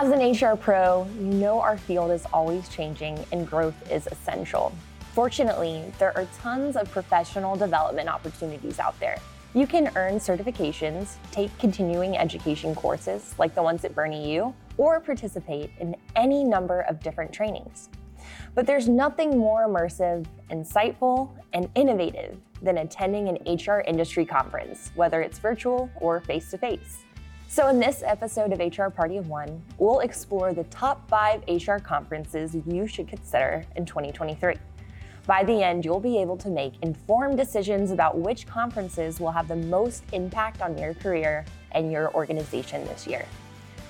As an HR pro, you know our field is always changing and growth is essential. Fortunately, there are tons of professional development opportunities out there. You can earn certifications, take continuing education courses like the ones at Bernie U, or participate in any number of different trainings. But there's nothing more immersive, insightful, and innovative than attending an HR industry conference, whether it's virtual or face to face. So, in this episode of HR Party of One, we'll explore the top five HR conferences you should consider in 2023. By the end, you'll be able to make informed decisions about which conferences will have the most impact on your career and your organization this year.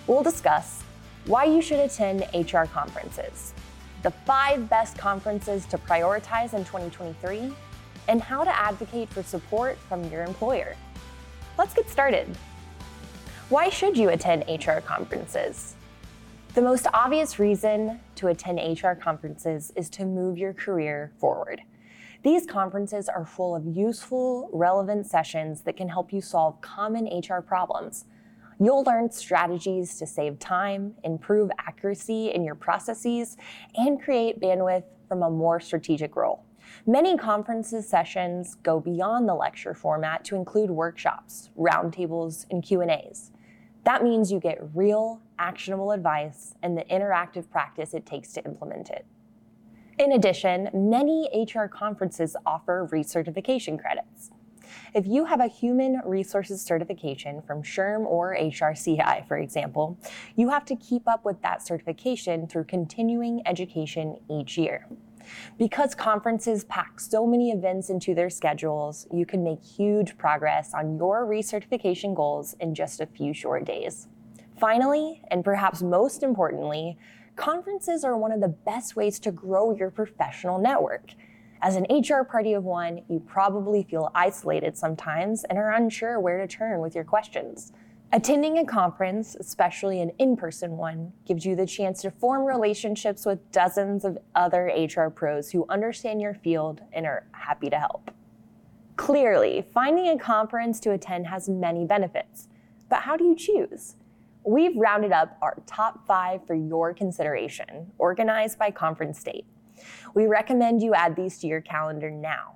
We'll discuss why you should attend HR conferences, the five best conferences to prioritize in 2023, and how to advocate for support from your employer. Let's get started. Why should you attend HR conferences? The most obvious reason to attend HR conferences is to move your career forward. These conferences are full of useful, relevant sessions that can help you solve common HR problems You'll learn strategies to save time, improve accuracy in your processes, and create bandwidth from a more strategic role. Many conferences sessions go beyond the lecture format to include workshops, roundtables, and Q&As. That means you get real, actionable advice and the interactive practice it takes to implement it. In addition, many HR conferences offer recertification credits. If you have a human resources certification from SHRM or HRCI, for example, you have to keep up with that certification through continuing education each year. Because conferences pack so many events into their schedules, you can make huge progress on your recertification goals in just a few short days. Finally, and perhaps most importantly, conferences are one of the best ways to grow your professional network. As an HR party of one, you probably feel isolated sometimes and are unsure where to turn with your questions. Attending a conference, especially an in person one, gives you the chance to form relationships with dozens of other HR pros who understand your field and are happy to help. Clearly, finding a conference to attend has many benefits, but how do you choose? We've rounded up our top five for your consideration, organized by conference date. We recommend you add these to your calendar now.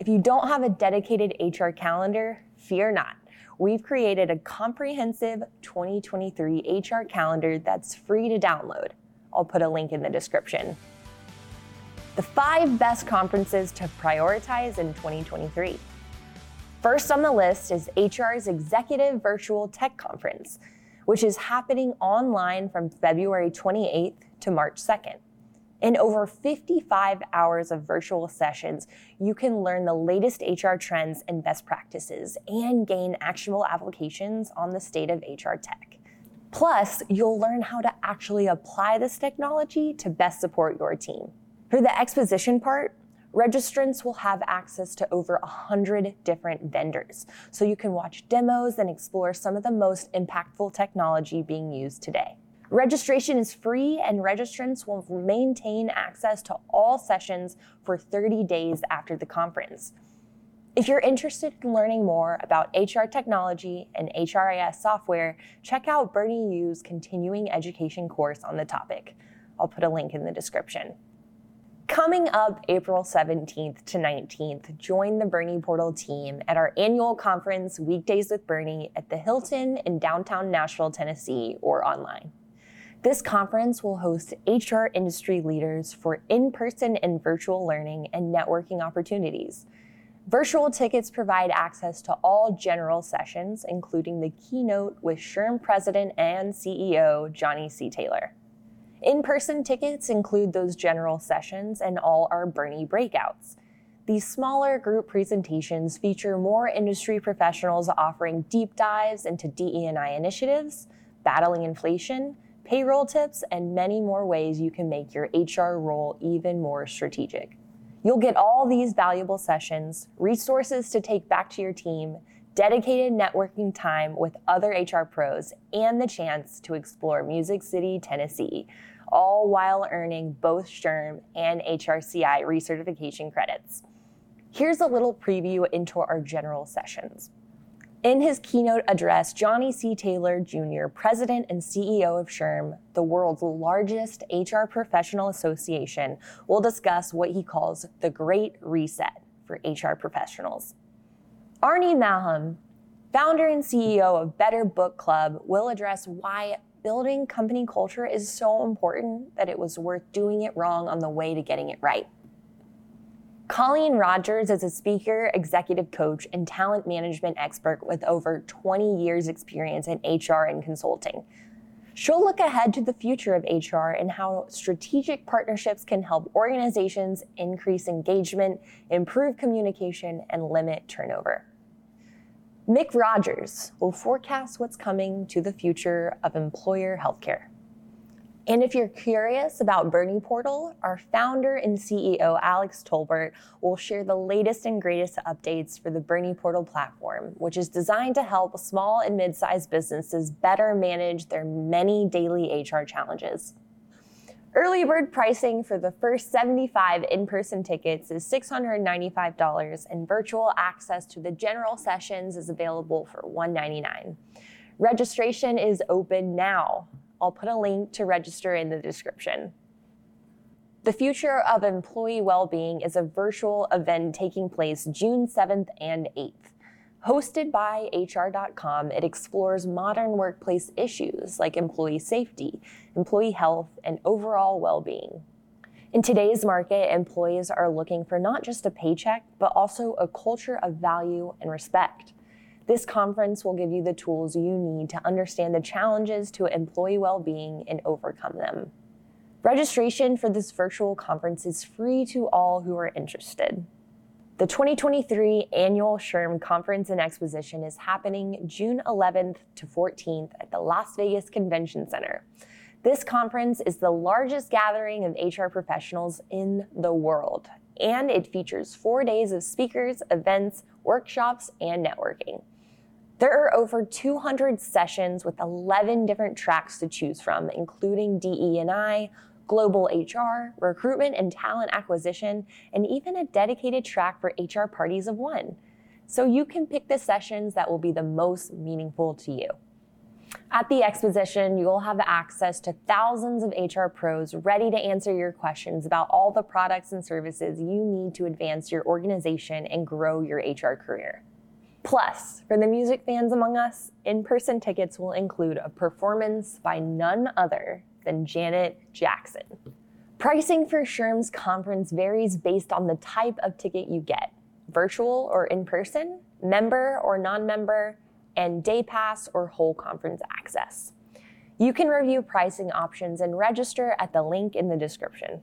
If you don't have a dedicated HR calendar, fear not. We've created a comprehensive 2023 HR calendar that's free to download. I'll put a link in the description. The five best conferences to prioritize in 2023. First on the list is HR's Executive Virtual Tech Conference, which is happening online from February 28th to March 2nd. In over 55 hours of virtual sessions, you can learn the latest HR trends and best practices and gain actionable applications on the state of HR tech. Plus, you'll learn how to actually apply this technology to best support your team. For the exposition part, registrants will have access to over 100 different vendors, so you can watch demos and explore some of the most impactful technology being used today. Registration is free, and registrants will maintain access to all sessions for 30 days after the conference. If you're interested in learning more about HR technology and HRIS software, check out Bernie U's continuing education course on the topic. I'll put a link in the description. Coming up April 17th to 19th, join the Bernie Portal team at our annual conference, Weekdays with Bernie, at the Hilton in downtown Nashville, Tennessee, or online. This conference will host HR industry leaders for in person and virtual learning and networking opportunities. Virtual tickets provide access to all general sessions, including the keynote with SHRM President and CEO Johnny C. Taylor. In person tickets include those general sessions and all our Bernie breakouts. These smaller group presentations feature more industry professionals offering deep dives into DE&I initiatives, battling inflation, payroll tips, and many more ways you can make your HR role even more strategic. You'll get all these valuable sessions, resources to take back to your team, dedicated networking time with other HR pros, and the chance to explore Music City, Tennessee, all while earning both SHRM and HRCI recertification credits. Here's a little preview into our general sessions. In his keynote address, Johnny C. Taylor Jr., president and CEO of SHRM, the world's largest HR professional association, will discuss what he calls the Great Reset for HR professionals. Arnie Malham, founder and CEO of Better Book Club, will address why building company culture is so important that it was worth doing it wrong on the way to getting it right. Colleen Rogers is a speaker, executive coach, and talent management expert with over 20 years' experience in HR and consulting. She'll look ahead to the future of HR and how strategic partnerships can help organizations increase engagement, improve communication, and limit turnover. Mick Rogers will forecast what's coming to the future of employer healthcare. And if you're curious about Bernie Portal, our founder and CEO, Alex Tolbert, will share the latest and greatest updates for the Bernie Portal platform, which is designed to help small and mid sized businesses better manage their many daily HR challenges. Early bird pricing for the first 75 in person tickets is $695, and virtual access to the general sessions is available for 199. Registration is open now. I'll put a link to register in the description. The Future of Employee well-being is a virtual event taking place June 7th and 8th. Hosted by HR.com, it explores modern workplace issues like employee safety, employee health, and overall well being. In today's market, employees are looking for not just a paycheck, but also a culture of value and respect. This conference will give you the tools you need to understand the challenges to employee well being and overcome them. Registration for this virtual conference is free to all who are interested. The 2023 annual SHRM Conference and Exposition is happening June 11th to 14th at the Las Vegas Convention Center. This conference is the largest gathering of HR professionals in the world, and it features four days of speakers, events, workshops, and networking. There are over 200 sessions with 11 different tracks to choose from, including DE&I, global HR, recruitment and talent acquisition, and even a dedicated track for HR parties of one. So you can pick the sessions that will be the most meaningful to you. At the exposition, you'll have access to thousands of HR pros ready to answer your questions about all the products and services you need to advance your organization and grow your HR career. Plus, for the music fans among us, in person tickets will include a performance by none other than Janet Jackson. Pricing for SHRM's conference varies based on the type of ticket you get virtual or in person, member or non member, and day pass or whole conference access. You can review pricing options and register at the link in the description.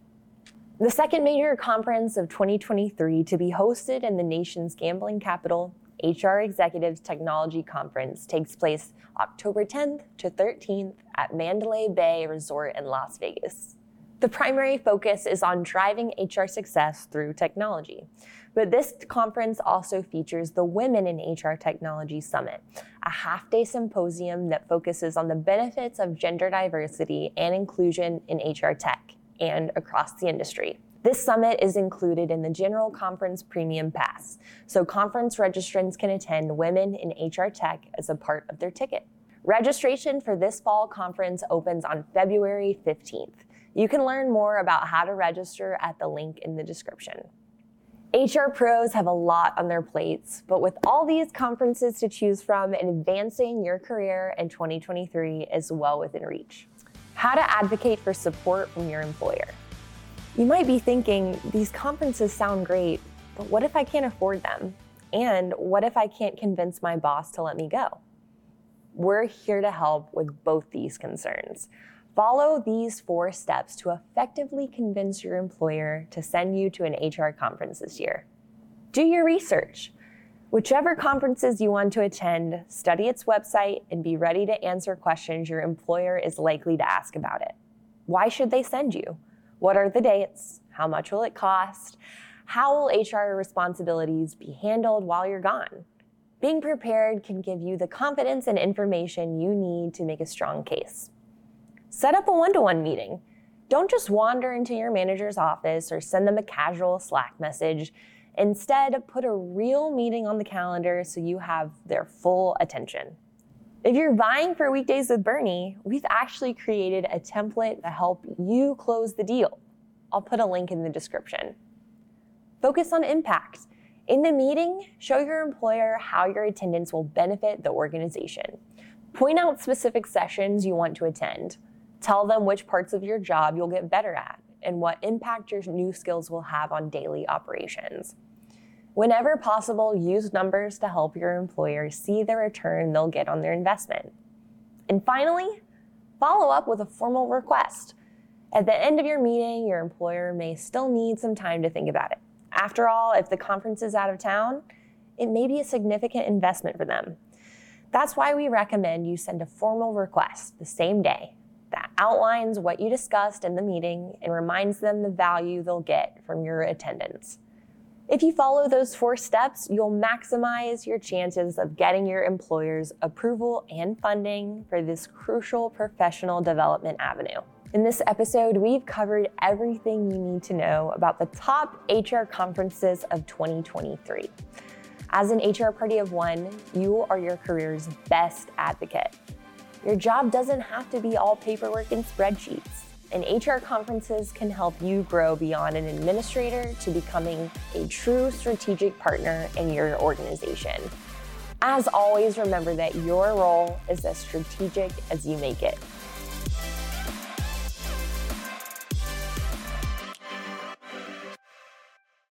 The second major conference of 2023 to be hosted in the nation's gambling capital HR Executives Technology Conference takes place October 10th to 13th at Mandalay Bay Resort in Las Vegas. The primary focus is on driving HR success through technology. But this conference also features the Women in HR Technology Summit, a half day symposium that focuses on the benefits of gender diversity and inclusion in HR tech and across the industry. This summit is included in the General Conference Premium Pass, so conference registrants can attend Women in HR Tech as a part of their ticket. Registration for this fall conference opens on February 15th. You can learn more about how to register at the link in the description. HR pros have a lot on their plates, but with all these conferences to choose from, advancing your career in 2023 is well within reach. How to advocate for support from your employer. You might be thinking, these conferences sound great, but what if I can't afford them? And what if I can't convince my boss to let me go? We're here to help with both these concerns. Follow these four steps to effectively convince your employer to send you to an HR conference this year. Do your research. Whichever conferences you want to attend, study its website and be ready to answer questions your employer is likely to ask about it. Why should they send you? What are the dates? How much will it cost? How will HR responsibilities be handled while you're gone? Being prepared can give you the confidence and information you need to make a strong case. Set up a one to one meeting. Don't just wander into your manager's office or send them a casual Slack message. Instead, put a real meeting on the calendar so you have their full attention. If you're vying for weekdays with Bernie, we've actually created a template to help you close the deal. I'll put a link in the description. Focus on impact. In the meeting, show your employer how your attendance will benefit the organization. Point out specific sessions you want to attend. Tell them which parts of your job you'll get better at and what impact your new skills will have on daily operations. Whenever possible, use numbers to help your employer see the return they'll get on their investment. And finally, follow up with a formal request. At the end of your meeting, your employer may still need some time to think about it. After all, if the conference is out of town, it may be a significant investment for them. That's why we recommend you send a formal request the same day that outlines what you discussed in the meeting and reminds them the value they'll get from your attendance. If you follow those four steps, you'll maximize your chances of getting your employer's approval and funding for this crucial professional development avenue. In this episode, we've covered everything you need to know about the top HR conferences of 2023. As an HR party of one, you are your career's best advocate. Your job doesn't have to be all paperwork and spreadsheets. And HR conferences can help you grow beyond an administrator to becoming a true strategic partner in your organization. As always, remember that your role is as strategic as you make it.